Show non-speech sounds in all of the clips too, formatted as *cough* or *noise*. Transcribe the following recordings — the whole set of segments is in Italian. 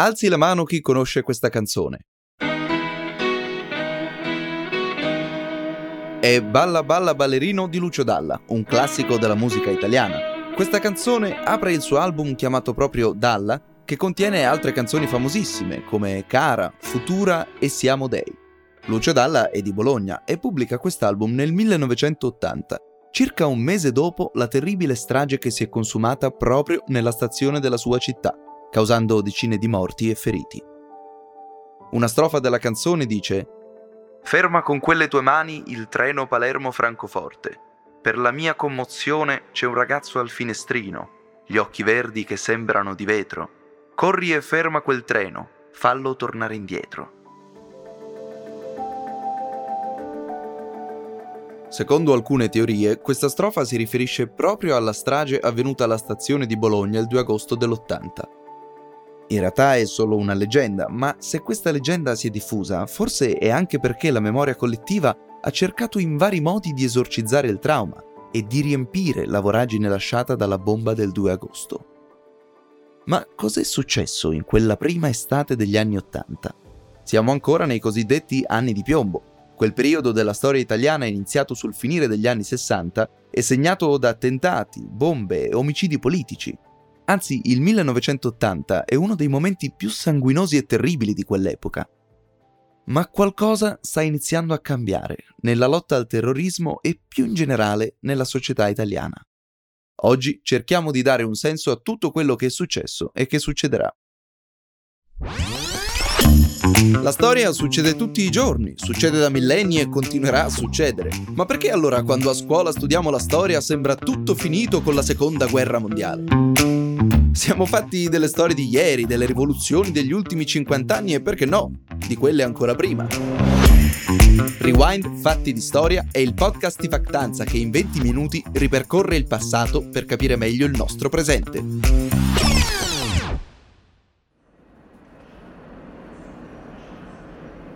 Alzi la mano chi conosce questa canzone. È Balla Balla Ballerino di Lucio Dalla, un classico della musica italiana. Questa canzone apre il suo album chiamato proprio Dalla, che contiene altre canzoni famosissime come Cara, Futura e Siamo Dei. Lucio Dalla è di Bologna e pubblica quest'album nel 1980, circa un mese dopo la terribile strage che si è consumata proprio nella stazione della sua città, causando decine di morti e feriti. Una strofa della canzone dice Ferma con quelle tue mani il treno Palermo-Francoforte. Per la mia commozione c'è un ragazzo al finestrino, gli occhi verdi che sembrano di vetro. Corri e ferma quel treno, fallo tornare indietro. Secondo alcune teorie, questa strofa si riferisce proprio alla strage avvenuta alla stazione di Bologna il 2 agosto dell'80. In realtà è solo una leggenda, ma se questa leggenda si è diffusa, forse è anche perché la memoria collettiva ha cercato in vari modi di esorcizzare il trauma e di riempire la voragine lasciata dalla bomba del 2 agosto. Ma cos'è successo in quella prima estate degli anni Ottanta? Siamo ancora nei cosiddetti anni di piombo, quel periodo della storia italiana iniziato sul finire degli anni 60 e segnato da attentati, bombe e omicidi politici, Anzi, il 1980 è uno dei momenti più sanguinosi e terribili di quell'epoca. Ma qualcosa sta iniziando a cambiare nella lotta al terrorismo e più in generale nella società italiana. Oggi cerchiamo di dare un senso a tutto quello che è successo e che succederà. La storia succede tutti i giorni, succede da millenni e continuerà a succedere. Ma perché allora quando a scuola studiamo la storia sembra tutto finito con la seconda guerra mondiale? Siamo fatti delle storie di ieri, delle rivoluzioni degli ultimi 50 anni e perché no, di quelle ancora prima. Rewind Fatti di Storia è il podcast di Factanza che in 20 minuti ripercorre il passato per capire meglio il nostro presente.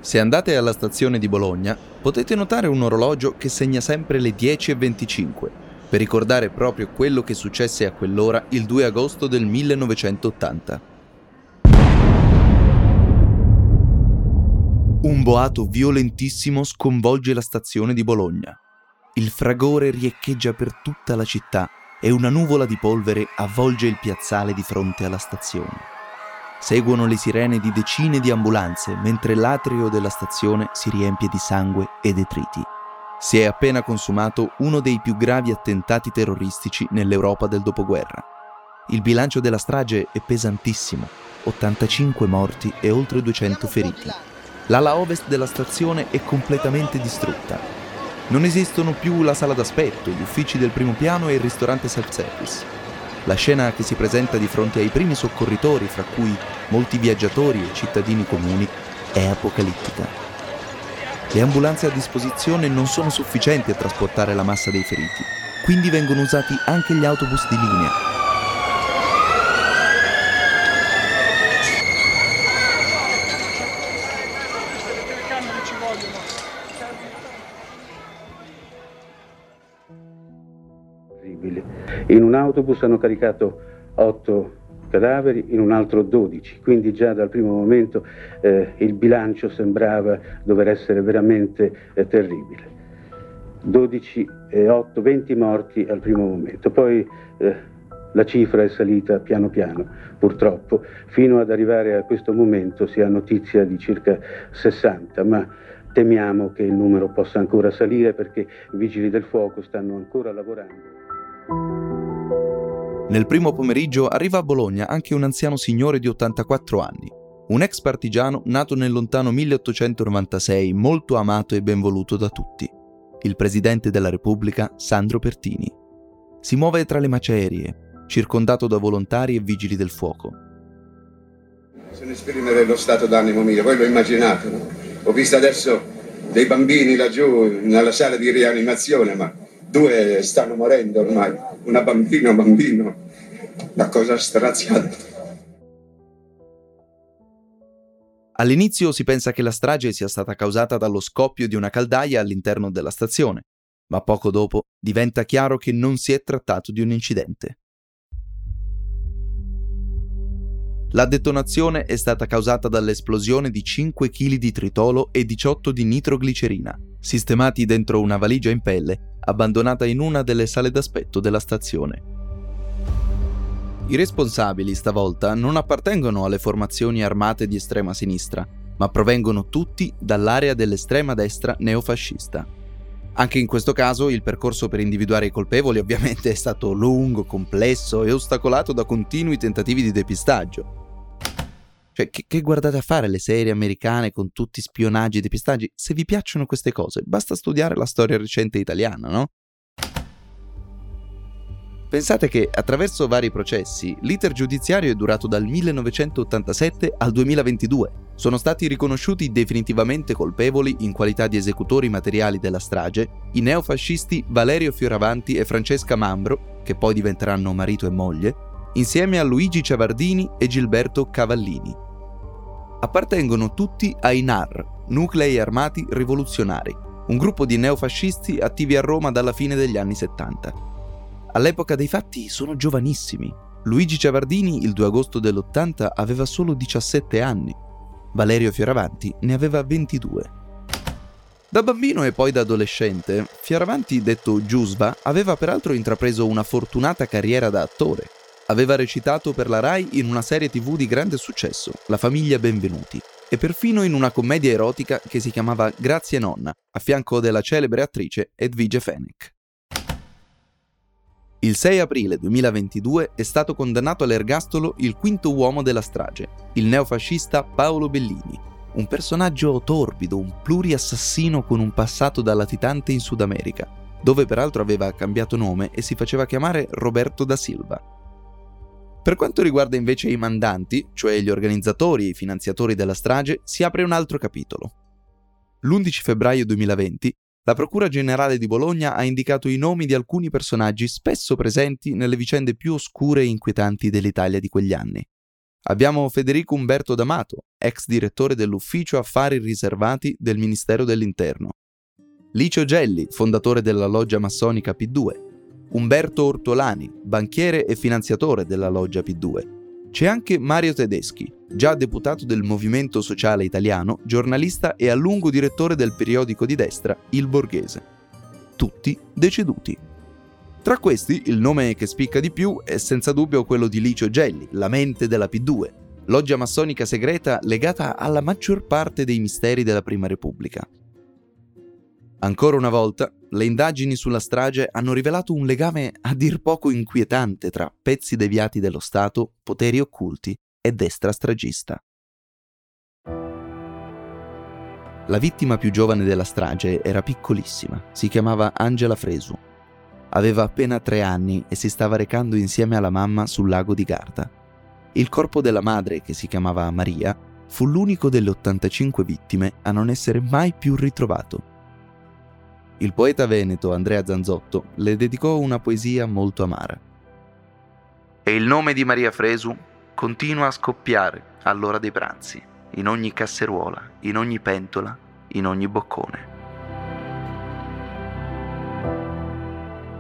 Se andate alla stazione di Bologna potete notare un orologio che segna sempre le 10.25 per ricordare proprio quello che successe a quell'ora il 2 agosto del 1980. Un boato violentissimo sconvolge la stazione di Bologna. Il fragore riecheggia per tutta la città e una nuvola di polvere avvolge il piazzale di fronte alla stazione. Seguono le sirene di decine di ambulanze mentre l'atrio della stazione si riempie di sangue e detriti si è appena consumato uno dei più gravi attentati terroristici nell'Europa del dopoguerra. Il bilancio della strage è pesantissimo, 85 morti e oltre 200 feriti. L'ala ovest della stazione è completamente distrutta. Non esistono più la sala d'aspetto, gli uffici del primo piano e il ristorante self-service. La scena che si presenta di fronte ai primi soccorritori, fra cui molti viaggiatori e cittadini comuni, è apocalittica. Le ambulanze a disposizione non sono sufficienti a trasportare la massa dei feriti, quindi vengono usati anche gli autobus di linea. In un autobus hanno caricato otto cadaveri, in un altro 12, quindi già dal primo momento eh, il bilancio sembrava dover essere veramente eh, terribile. 12, eh, 8, 20 morti al primo momento, poi eh, la cifra è salita piano piano, purtroppo, fino ad arrivare a questo momento si ha notizia di circa 60, ma temiamo che il numero possa ancora salire perché i vigili del fuoco stanno ancora lavorando. Nel primo pomeriggio arriva a Bologna anche un anziano signore di 84 anni, un ex partigiano nato nel lontano 1896, molto amato e ben voluto da tutti, il presidente della Repubblica Sandro Pertini. Si muove tra le macerie, circondato da volontari e vigili del fuoco. Se ne esprimere lo stato d'animo mio, voi lo immaginate, no? Ho visto adesso dei bambini laggiù nella sala di rianimazione, ma due stanno morendo ormai, una bambina, un bambino, una cosa straziante. All'inizio si pensa che la strage sia stata causata dallo scoppio di una caldaia all'interno della stazione, ma poco dopo diventa chiaro che non si è trattato di un incidente. La detonazione è stata causata dall'esplosione di 5 kg di tritolo e 18 di nitroglicerina, sistemati dentro una valigia in pelle abbandonata in una delle sale d'aspetto della stazione. I responsabili stavolta non appartengono alle formazioni armate di estrema sinistra, ma provengono tutti dall'area dell'estrema destra neofascista. Anche in questo caso il percorso per individuare i colpevoli ovviamente è stato lungo, complesso e ostacolato da continui tentativi di depistaggio. Cioè, che, che, guardate a fare le serie americane con tutti spionaggi e depistaggi? Se vi piacciono queste cose, basta studiare la storia recente italiana, no? Pensate che attraverso vari processi l'iter giudiziario è durato dal 1987 al 2022. Sono stati riconosciuti definitivamente colpevoli in qualità di esecutori materiali della strage i neofascisti Valerio Fioravanti e Francesca Mambro, che poi diventeranno marito e moglie, insieme a Luigi Ciavardini e Gilberto Cavallini. Appartengono tutti ai NAR, Nuclei Armati Rivoluzionari, un gruppo di neofascisti attivi a Roma dalla fine degli anni 70. All'epoca dei fatti sono giovanissimi. Luigi Ciavardini il 2 agosto dell'80 aveva solo 17 anni, Valerio Fioravanti ne aveva 22. Da bambino e poi da adolescente, Fioravanti, detto Giusva, aveva peraltro intrapreso una fortunata carriera da attore. Aveva recitato per la Rai in una serie tv di grande successo, La famiglia Benvenuti, e perfino in una commedia erotica che si chiamava Grazie nonna, a fianco della celebre attrice Edvige Fenech. Il 6 aprile 2022 è stato condannato all'ergastolo il quinto uomo della strage, il neofascista Paolo Bellini, un personaggio torbido, un pluriassassino con un passato da latitante in Sud America, dove peraltro aveva cambiato nome e si faceva chiamare Roberto da Silva. Per quanto riguarda invece i mandanti, cioè gli organizzatori e i finanziatori della strage, si apre un altro capitolo. L'11 febbraio 2020 la Procura Generale di Bologna ha indicato i nomi di alcuni personaggi spesso presenti nelle vicende più oscure e inquietanti dell'Italia di quegli anni. Abbiamo Federico Umberto D'Amato, ex direttore dell'Ufficio Affari Riservati del Ministero dell'Interno. Licio Gelli, fondatore della loggia massonica P2, Umberto Ortolani, banchiere e finanziatore della loggia P2. C'è anche Mario Tedeschi, già deputato del Movimento Sociale Italiano, giornalista e a lungo direttore del periodico di destra Il Borghese. Tutti deceduti. Tra questi, il nome che spicca di più è senza dubbio quello di Licio Gelli, la mente della P2, loggia massonica segreta legata alla maggior parte dei misteri della Prima Repubblica. Ancora una volta, le indagini sulla strage hanno rivelato un legame a dir poco inquietante tra pezzi deviati dello Stato, poteri occulti e destra stragista. La vittima più giovane della strage era piccolissima, si chiamava Angela Fresu. Aveva appena tre anni e si stava recando insieme alla mamma sul lago di Garda. Il corpo della madre, che si chiamava Maria, fu l'unico delle 85 vittime a non essere mai più ritrovato il poeta veneto Andrea Zanzotto le dedicò una poesia molto amara. E il nome di Maria Fresu continua a scoppiare all'ora dei pranzi, in ogni casseruola, in ogni pentola, in ogni boccone.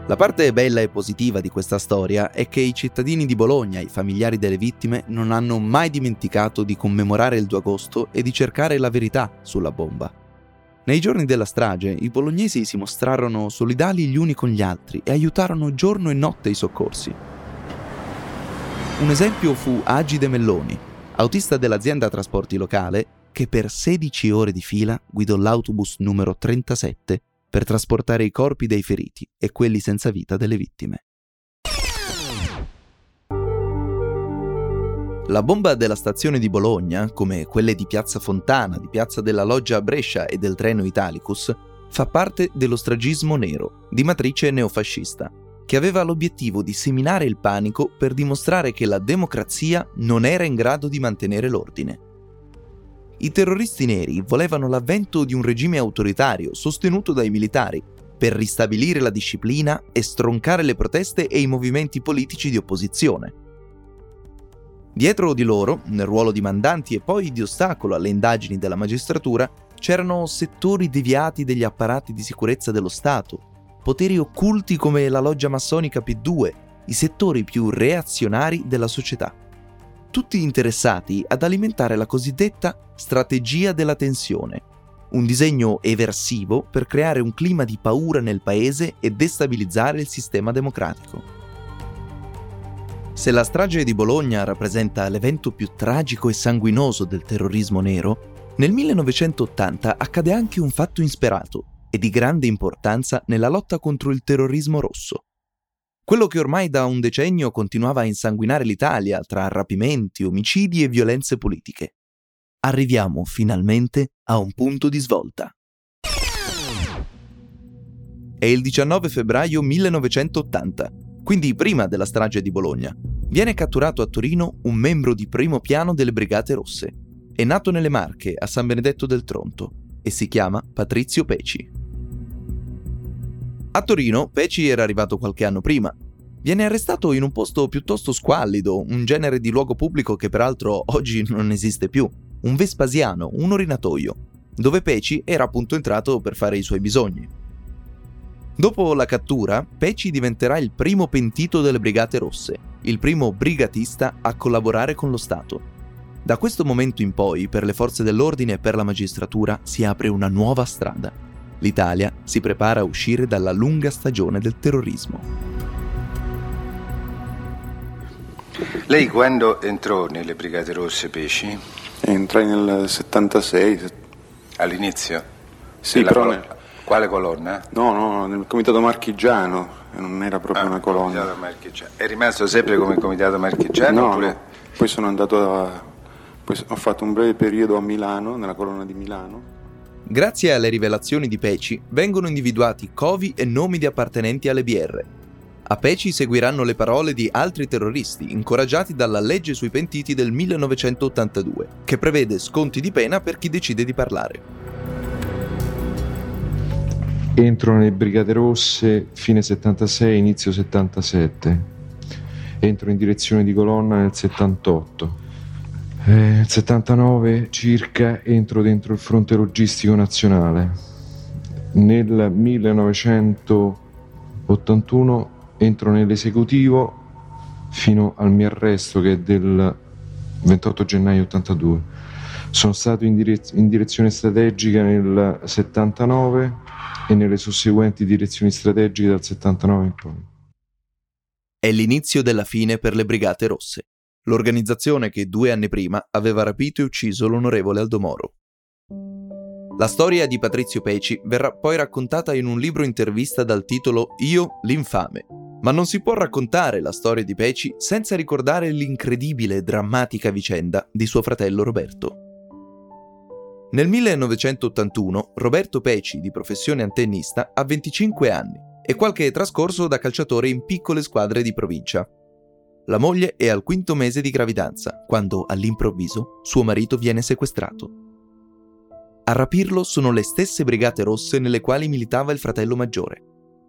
La parte bella e positiva di questa storia è che i cittadini di Bologna, i familiari delle vittime, non hanno mai dimenticato di commemorare il 2 agosto e di cercare la verità sulla bomba. Nei giorni della strage, i bolognesi si mostrarono solidali gli uni con gli altri e aiutarono giorno e notte i soccorsi. Un esempio fu Agide Melloni, autista dell'azienda trasporti locale, che per 16 ore di fila guidò l'autobus numero 37 per trasportare i corpi dei feriti e quelli senza vita delle vittime. La bomba della stazione di Bologna, come quelle di Piazza Fontana, di Piazza della Loggia a Brescia e del treno Italicus, fa parte dello stragismo nero, di matrice neofascista, che aveva l'obiettivo di seminare il panico per dimostrare che la democrazia non era in grado di mantenere l'ordine. I terroristi neri volevano l'avvento di un regime autoritario sostenuto dai militari per ristabilire la disciplina e stroncare le proteste e i movimenti politici di opposizione. Dietro di loro, nel ruolo di mandanti e poi di ostacolo alle indagini della magistratura, c'erano settori deviati degli apparati di sicurezza dello Stato, poteri occulti come la loggia massonica P2, i settori più reazionari della società. tutti interessati ad alimentare la cosiddetta strategia della tensione, un disegno eversivo per creare un clima di paura nel paese e destabilizzare il sistema democratico. Se la strage di Bologna rappresenta l'evento più tragico e sanguinoso del terrorismo nero, nel 1980 accade anche un fatto insperato e di grande importanza nella lotta contro il terrorismo rosso. Quello che ormai da un decennio continuava a insanguinare l'Italia tra rapimenti, omicidi e violenze politiche arriviamo finalmente a un punto di svolta. È il 19 febbraio 1980, quindi prima della strage di Bologna. Viene catturato a Torino un membro di primo piano delle Brigate Rosse. È nato nelle Marche, a San Benedetto del Tronto, e si chiama Patrizio Peci. A Torino Peci era arrivato qualche anno prima. Viene arrestato in un posto piuttosto squallido, un genere di luogo pubblico che peraltro oggi non esiste più, un Vespasiano, un orinatoio, dove Peci era appunto entrato per fare i suoi bisogni. Dopo la cattura, Peci diventerà il primo pentito delle Brigate Rosse, il primo brigatista a collaborare con lo Stato. Da questo momento in poi, per le forze dell'ordine e per la magistratura, si apre una nuova strada. L'Italia si prepara a uscire dalla lunga stagione del terrorismo. Lei quando entrò nelle Brigate Rosse Pesci? Entrai nel 76. All'inizio? Sì, però... Colonna. Quale colonna? No, no, nel comitato marchigiano, non era proprio ah, una colonna. È rimasto sempre come comitato marchigiano? No, oppure... no. poi sono andato a... Poi ho fatto un breve periodo a Milano, nella colonna di Milano. Grazie alle rivelazioni di Peci vengono individuati covi e nomi di appartenenti alle BR, a Peci seguiranno le parole di altri terroristi, incoraggiati dalla legge sui pentiti del 1982, che prevede sconti di pena per chi decide di parlare. Entro nelle Brigate Rosse fine 76, inizio 77. Entro in direzione di colonna nel 78. Eh, nel 79 circa entro dentro il fronte logistico nazionale. Nel 1981 entro nell'esecutivo fino al mio arresto che è del 28 gennaio 82. Sono stato in, direz- in direzione strategica nel 79 e nelle susseguenti direzioni strategiche dal 79 in poi. È l'inizio della fine per le Brigate Rosse, l'organizzazione che due anni prima aveva rapito e ucciso l'onorevole Aldo Moro. La storia di Patrizio Peci verrà poi raccontata in un libro intervista dal titolo Io l'infame, ma non si può raccontare la storia di Peci senza ricordare l'incredibile e drammatica vicenda di suo fratello Roberto. Nel 1981 Roberto Peci, di professione antennista, ha 25 anni e qualche trascorso da calciatore in piccole squadre di provincia. La moglie è al quinto mese di gravidanza, quando all'improvviso suo marito viene sequestrato. A rapirlo sono le stesse brigate rosse nelle quali militava il fratello maggiore.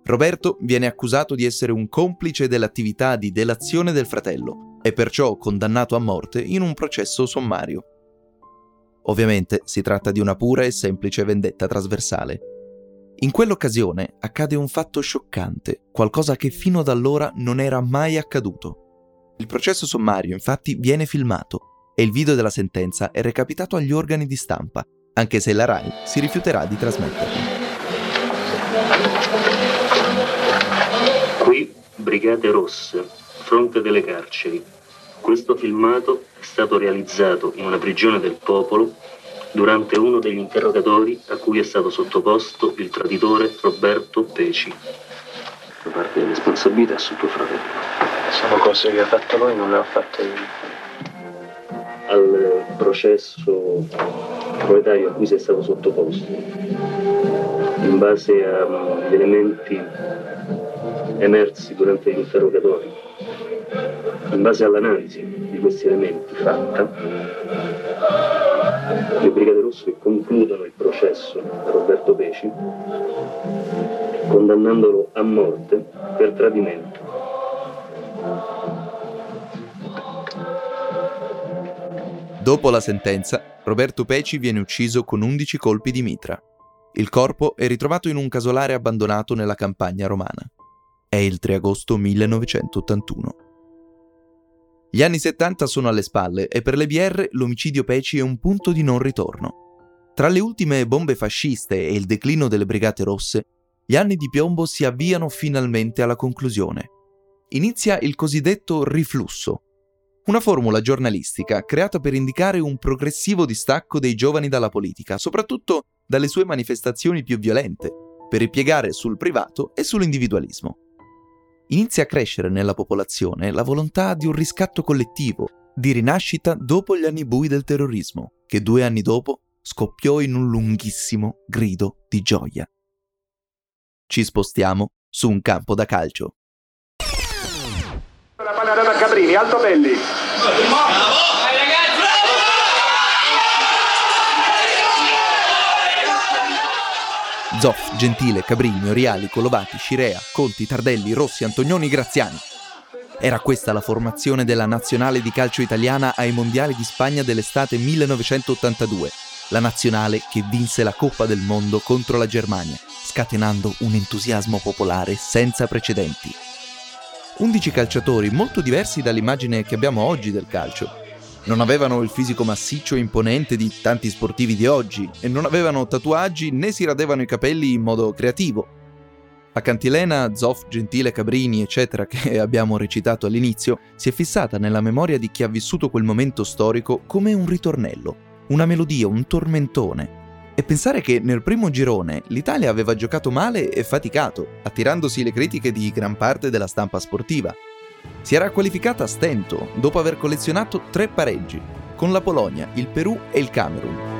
Roberto viene accusato di essere un complice dell'attività di delazione del fratello e perciò condannato a morte in un processo sommario. Ovviamente si tratta di una pura e semplice vendetta trasversale. In quell'occasione accade un fatto scioccante, qualcosa che fino ad allora non era mai accaduto. Il processo sommario infatti viene filmato e il video della sentenza è recapitato agli organi di stampa, anche se la RAI si rifiuterà di trasmetterlo. Qui Brigate Rosse, fronte delle carceri. Questo filmato stato realizzato in una prigione del popolo durante uno degli interrogatori a cui è stato sottoposto il traditore Roberto Peci. La parte di responsabilità è su tuo fratello. Sono cose che ha fatto lui, non le ho fatte io. Al processo proletario a cui sei stato sottoposto, in base agli elementi emersi durante gli interrogatori. In base all'analisi di questi elementi fatta, le Brigate Rosse concludono il processo a Roberto Peci condannandolo a morte per tradimento. Dopo la sentenza, Roberto Peci viene ucciso con 11 colpi di mitra. Il corpo è ritrovato in un casolare abbandonato nella campagna romana. È il 3 agosto 1981. Gli anni 70 sono alle spalle e per le BR l'omicidio Peci è un punto di non ritorno. Tra le ultime bombe fasciste e il declino delle Brigate Rosse, gli anni di piombo si avviano finalmente alla conclusione. Inizia il cosiddetto riflusso, una formula giornalistica creata per indicare un progressivo distacco dei giovani dalla politica, soprattutto dalle sue manifestazioni più violente, per ripiegare sul privato e sull'individualismo. Inizia a crescere nella popolazione la volontà di un riscatto collettivo, di rinascita dopo gli anni bui del terrorismo, che due anni dopo scoppiò in un lunghissimo grido di gioia. Ci spostiamo su un campo da calcio. La palla data a Cabrini, Altobelli. Zoff, Gentile, Cabrini, Oriali, Colovati, Scirea, Conti, Tardelli, Rossi, Antonioni, Graziani. Era questa la formazione della nazionale di calcio italiana ai mondiali di Spagna dell'estate 1982, la nazionale che vinse la Coppa del Mondo contro la Germania, scatenando un entusiasmo popolare senza precedenti. 11 calciatori molto diversi dall'immagine che abbiamo oggi del calcio. Non avevano il fisico massiccio e imponente di tanti sportivi di oggi e non avevano tatuaggi né si radevano i capelli in modo creativo. La cantilena Zoff, Gentile, Cabrini, eccetera, che *laughs* abbiamo recitato all'inizio, si è fissata nella memoria di chi ha vissuto quel momento storico come un ritornello, una melodia, un tormentone. E pensare che nel primo girone l'Italia aveva giocato male e faticato, attirandosi le critiche di gran parte della stampa sportiva. Si era qualificata a stento dopo aver collezionato tre pareggi, con la Polonia, il Perù e il Camerun.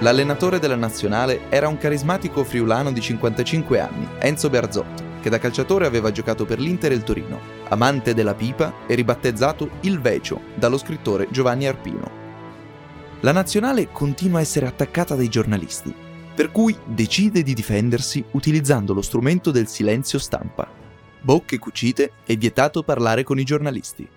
L'allenatore della nazionale era un carismatico friulano di 55 anni, Enzo Berzot, che da calciatore aveva giocato per l'Inter e il Torino, amante della pipa e ribattezzato Il Vecio dallo scrittore Giovanni Arpino. La nazionale continua a essere attaccata dai giornalisti, per cui decide di difendersi utilizzando lo strumento del silenzio stampa. Bocche cucite è vietato parlare con i giornalisti.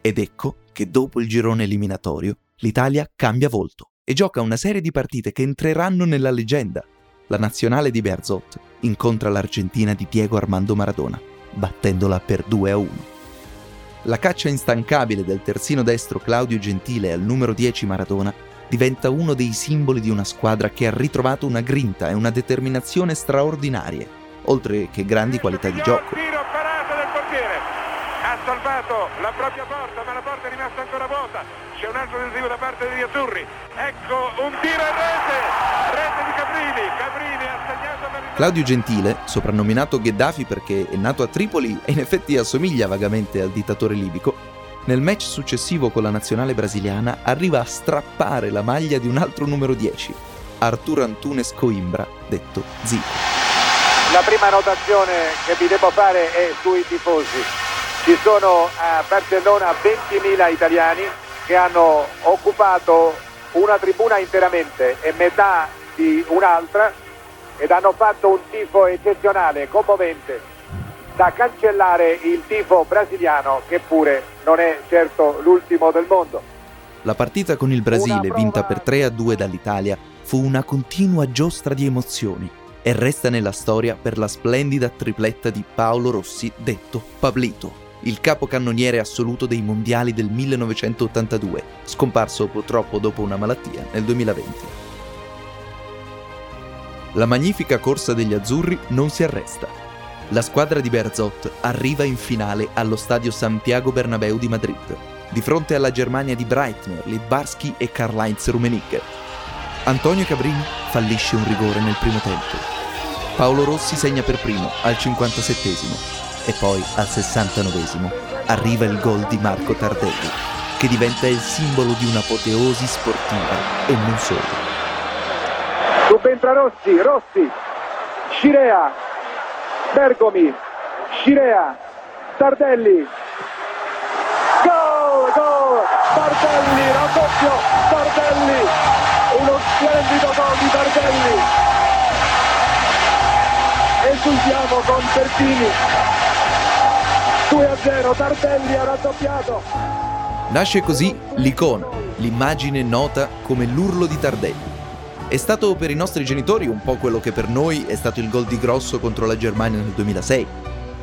Ed ecco che dopo il girone eliminatorio l'Italia cambia volto e gioca una serie di partite che entreranno nella leggenda. La nazionale di Berzot incontra l'Argentina di Diego Armando Maradona, battendola per 2 a 1. La caccia instancabile del terzino destro Claudio Gentile al numero 10 Maradona diventa uno dei simboli di una squadra che ha ritrovato una grinta e una determinazione straordinarie, oltre che grandi qualità di gioco. Ha salvato la propria porta, ma la porta è rimasta ancora vuota. C'è un altro tentativo da parte degli azzurri. Ecco un tiro a rete. Rete di Caprini. Caprini ha segnato per il Claudio Gentile, soprannominato Gheddafi perché è nato a Tripoli e in effetti assomiglia vagamente al dittatore libico, nel match successivo con la nazionale brasiliana arriva a strappare la maglia di un altro numero 10, Arturo Antunes Coimbra, detto Zico. La prima notazione che vi devo fare è sui tifosi. Ci sono a Barcellona 20.000 italiani che hanno occupato una tribuna interamente e metà di un'altra ed hanno fatto un tifo eccezionale, commovente, da cancellare il tifo brasiliano che pure non è certo l'ultimo del mondo. La partita con il Brasile, vinta per 3 a 2 dall'Italia, fu una continua giostra di emozioni e resta nella storia per la splendida tripletta di Paolo Rossi, detto Pablito, il capocannoniere assoluto dei mondiali del 1982, scomparso purtroppo dopo una malattia nel 2020. La magnifica corsa degli azzurri non si arresta. La squadra di Berzot arriva in finale allo stadio Santiago Bernabéu di Madrid, di fronte alla Germania di Breitner, Lidbarski e Karl-Heinz Rummenigge. Antonio Cabrini fallisce un rigore nel primo tempo. Paolo Rossi segna per primo al 57 e poi al 69 arriva il gol di Marco Tardelli, che diventa il simbolo di un'apoteosi sportiva e non solo. Subentra Rossi, Rossi, Scirea, Bergomi, Scirea, Tardelli. Gol, gol, Tardelli, raddoppio, Tardelli, uno splendido gol di Tardelli. Esultiamo con Pertini. 2 a 0, Tardelli ha raddoppiato. Nasce così l'icona, l'immagine nota come l'urlo di Tardelli. È stato per i nostri genitori un po' quello che per noi è stato il gol di Grosso contro la Germania nel 2006.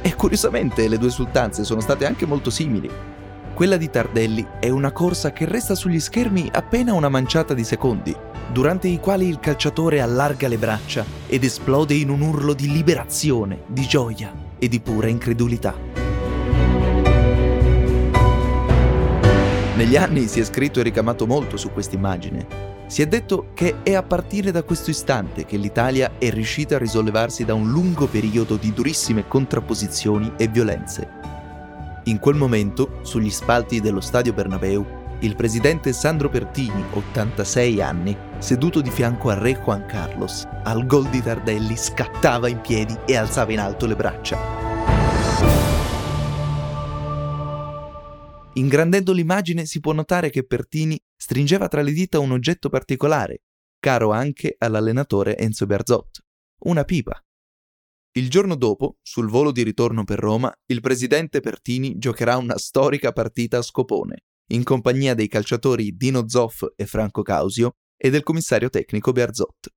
E curiosamente le due sultanze sono state anche molto simili. Quella di Tardelli è una corsa che resta sugli schermi appena una manciata di secondi, durante i quali il calciatore allarga le braccia ed esplode in un urlo di liberazione, di gioia e di pura incredulità. Negli anni si è scritto e ricamato molto su questa immagine. Si è detto che è a partire da questo istante che l'Italia è riuscita a risollevarsi da un lungo periodo di durissime contrapposizioni e violenze. In quel momento, sugli spalti dello stadio Bernabeu, il presidente Sandro Pertini, 86 anni, seduto di fianco a Re Juan Carlos, al gol di Tardelli scattava in piedi e alzava in alto le braccia. Ingrandendo l'immagine si può notare che Pertini stringeva tra le dita un oggetto particolare, caro anche all'allenatore Enzo Berzot, una pipa. Il giorno dopo, sul volo di ritorno per Roma, il presidente Pertini giocherà una storica partita a Scopone, in compagnia dei calciatori Dino Zoff e Franco Causio e del commissario tecnico Berzot.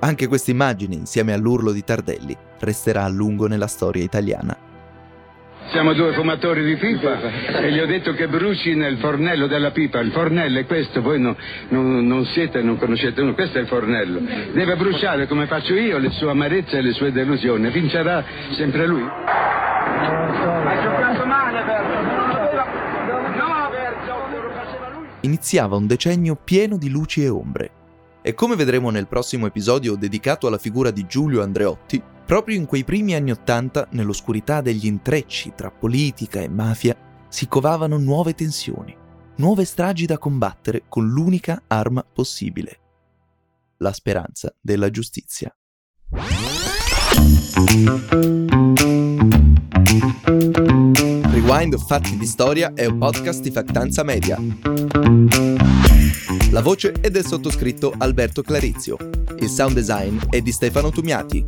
Anche questa immagine, insieme all'urlo di Tardelli, resterà a lungo nella storia italiana. Siamo due fumatori di pipa e gli ho detto che bruci nel fornello della pipa. Il fornello è questo, voi no, no, non siete, non conoscete uno, questo è il fornello. Deve bruciare come faccio io le sue amarezze e le sue delusioni. Vincerà sempre lui. Hai giocato male, Iniziava un decennio pieno di luci e ombre. E come vedremo nel prossimo episodio dedicato alla figura di Giulio Andreotti, Proprio in quei primi anni Ottanta, nell'oscurità degli intrecci tra politica e mafia, si covavano nuove tensioni, nuove stragi da combattere con l'unica arma possibile, la speranza della giustizia. Rewind Fatti di Storia è un podcast di Factanza Media. La voce è del sottoscritto Alberto Clarizio. Il sound design è di Stefano Tumiati.